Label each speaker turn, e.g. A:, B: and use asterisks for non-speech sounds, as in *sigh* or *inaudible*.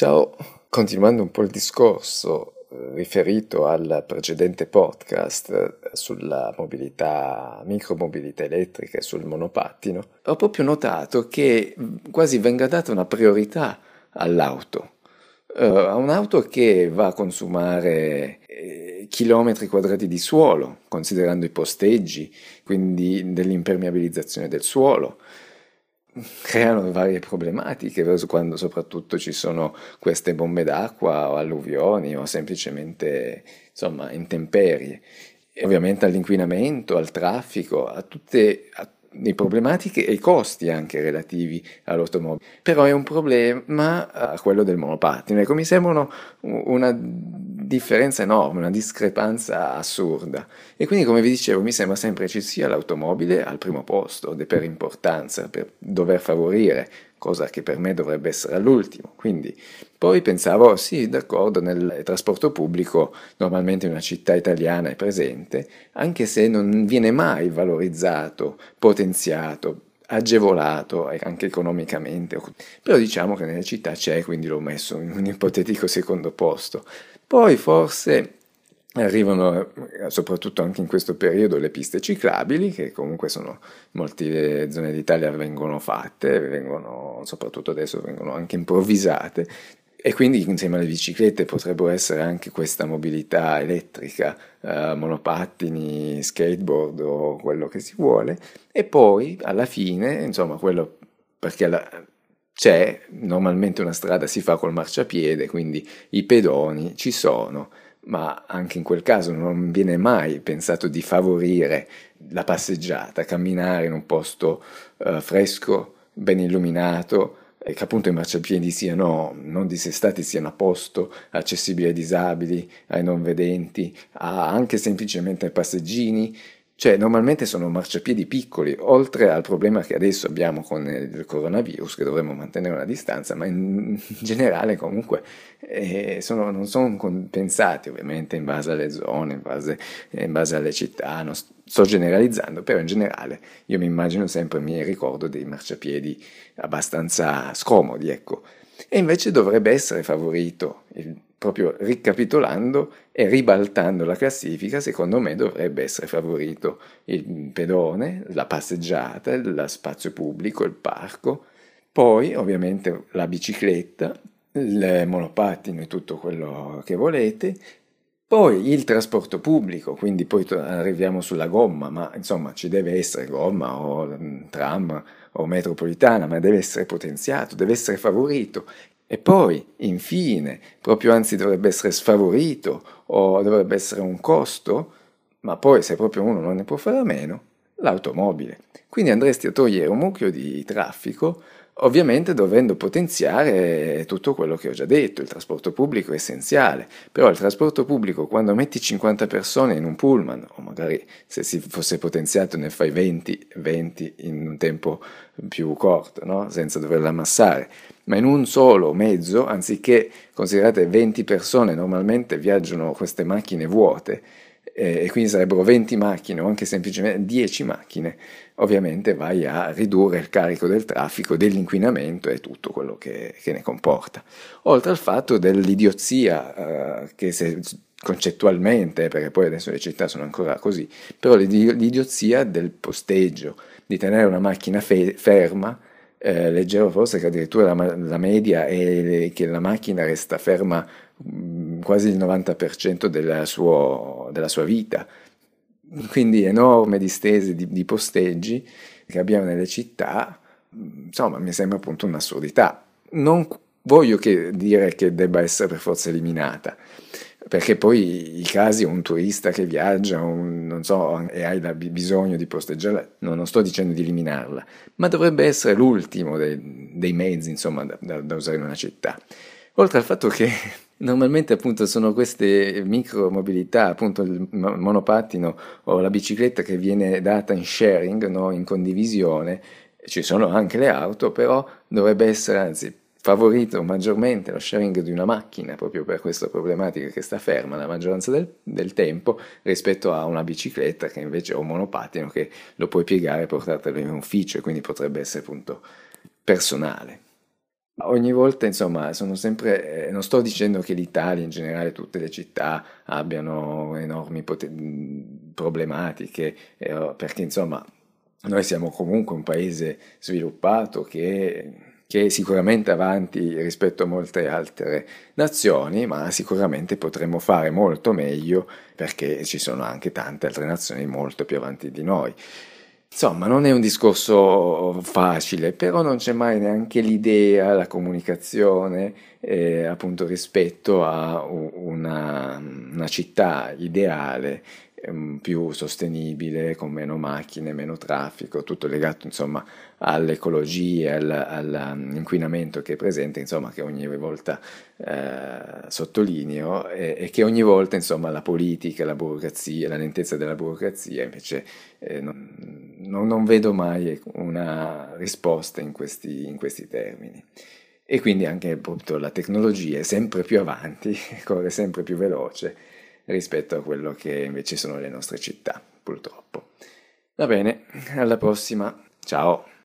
A: Ciao, continuando un po' il discorso eh, riferito al precedente podcast eh, sulla mobilità, micromobilità elettrica e sul monopattino, ho proprio notato che quasi venga data una priorità all'auto. Uh, a un'auto che va a consumare eh, chilometri quadrati di suolo, considerando i posteggi, quindi dell'impermeabilizzazione del suolo, creano varie problematiche quando soprattutto ci sono queste bombe d'acqua o alluvioni o semplicemente insomma intemperie e ovviamente all'inquinamento, al traffico, a tutte le problematiche e i costi anche relativi all'automobile. Però è un problema quello del monopattino. Ecco, mi sembrano una differenza enorme, una discrepanza assurda. E quindi, come vi dicevo, mi sembra sempre ci sia l'automobile al primo posto, per importanza, per dover favorire, cosa che per me dovrebbe essere all'ultimo. Quindi, poi pensavo, sì, d'accordo, nel trasporto pubblico normalmente una città italiana è presente, anche se non viene mai valorizzato, potenziato, agevolato anche economicamente, però diciamo che nelle città c'è, quindi l'ho messo in un ipotetico secondo posto. Poi forse arrivano, soprattutto anche in questo periodo, le piste ciclabili, che comunque sono in molte zone d'Italia vengono fatte, vengono, soprattutto adesso vengono anche improvvisate, e quindi insieme alle biciclette potrebbero essere anche questa mobilità elettrica, eh, monopattini, skateboard o quello che si vuole. E poi alla fine, insomma, quello perché la, c'è, normalmente una strada si fa col marciapiede, quindi i pedoni ci sono, ma anche in quel caso non viene mai pensato di favorire la passeggiata, camminare in un posto uh, fresco, ben illuminato, e che appunto i marciapiedi siano non dissestati, siano a posto, accessibili ai disabili, ai non vedenti, anche semplicemente ai passeggini, cioè, normalmente sono marciapiedi piccoli, oltre al problema che adesso abbiamo con il coronavirus, che dovremmo mantenere una distanza, ma in generale comunque eh, sono, non sono compensati, ovviamente in base alle zone, in base, in base alle città, non sto generalizzando, però in generale io mi immagino sempre, mi ricordo dei marciapiedi abbastanza scomodi, ecco. E invece dovrebbe essere favorito il proprio ricapitolando e ribaltando la classifica, secondo me dovrebbe essere favorito il pedone, la passeggiata, lo spazio pubblico, il parco, poi ovviamente la bicicletta, il monopattino e tutto quello che volete, poi il trasporto pubblico, quindi poi arriviamo sulla gomma, ma insomma ci deve essere gomma o mm, tram o metropolitana, ma deve essere potenziato, deve essere favorito e poi, infine, proprio anzi dovrebbe essere sfavorito o dovrebbe essere un costo, ma poi se proprio uno non ne può fare a meno, l'automobile. Quindi andresti a togliere un mucchio di traffico ovviamente dovendo potenziare tutto quello che ho già detto, il trasporto pubblico è essenziale, però il trasporto pubblico quando metti 50 persone in un pullman, o magari se si fosse potenziato ne fai 20, 20 in un tempo più corto, no? senza doverla ammassare, ma in un solo mezzo, anziché considerate 20 persone, normalmente viaggiano queste macchine vuote, eh, e quindi sarebbero 20 macchine o anche semplicemente 10 macchine, ovviamente vai a ridurre il carico del traffico, dell'inquinamento e tutto quello che, che ne comporta. Oltre al fatto dell'idiozia eh, che se concettualmente, perché poi adesso le città sono ancora così, però l'idiozia del posteggio, di tenere una macchina fe- ferma, eh, leggevo forse che addirittura la, la media è che la macchina resta ferma Mm, quasi il 90% della, suo, della, sua vita. Quindi enorme distese di, di posteggi che abbiamo nelle città, insomma, mi sembra appunto un'assurdità. Non voglio che dire che debba essere per forza eliminata, perché poi i casi, un turista che viaggia, un, so, e hai bisogno di posteggiare, no, non sto dicendo di eliminarla, ma dovrebbe essere l'ultimo dei, dei mezzi, insomma, da, da usare in una città. Oltre al fatto che *laughs* Normalmente appunto sono queste micro mobilità, appunto il monopattino o la bicicletta che viene data in sharing, no? in condivisione, ci sono anche le auto, però dovrebbe essere anzi favorito maggiormente lo sharing di una macchina proprio per questa problematica che sta ferma la maggioranza del, del tempo rispetto a una bicicletta che invece è un monopattino che lo puoi piegare e portartelo in ufficio e quindi potrebbe essere appunto personale. Ogni volta, insomma, sono sempre, eh, non sto dicendo che l'Italia in generale, tutte le città abbiano enormi pot- problematiche, eh, perché insomma noi siamo comunque un paese sviluppato che, che, è sicuramente avanti rispetto a molte altre nazioni, ma sicuramente potremmo fare molto meglio perché ci sono anche tante altre nazioni molto più avanti di noi. Insomma, non è un discorso facile, però non c'è mai neanche l'idea, la comunicazione, eh, appunto rispetto a una, una città ideale più sostenibile, con meno macchine, meno traffico, tutto legato insomma all'ecologia, all'inquinamento che è presente, insomma che ogni volta eh, sottolineo e, e, che ogni volta insomma la politica, la burocrazia, la lentezza della burocrazia invece eh, non, non, non, vedo mai una risposta in questi, in questi termini. E quindi anche appunto la tecnologia è sempre più avanti, *laughs* corre sempre più veloce rispetto a quello che invece sono le nostre città, purtroppo. Va bene, alla prossima, ciao!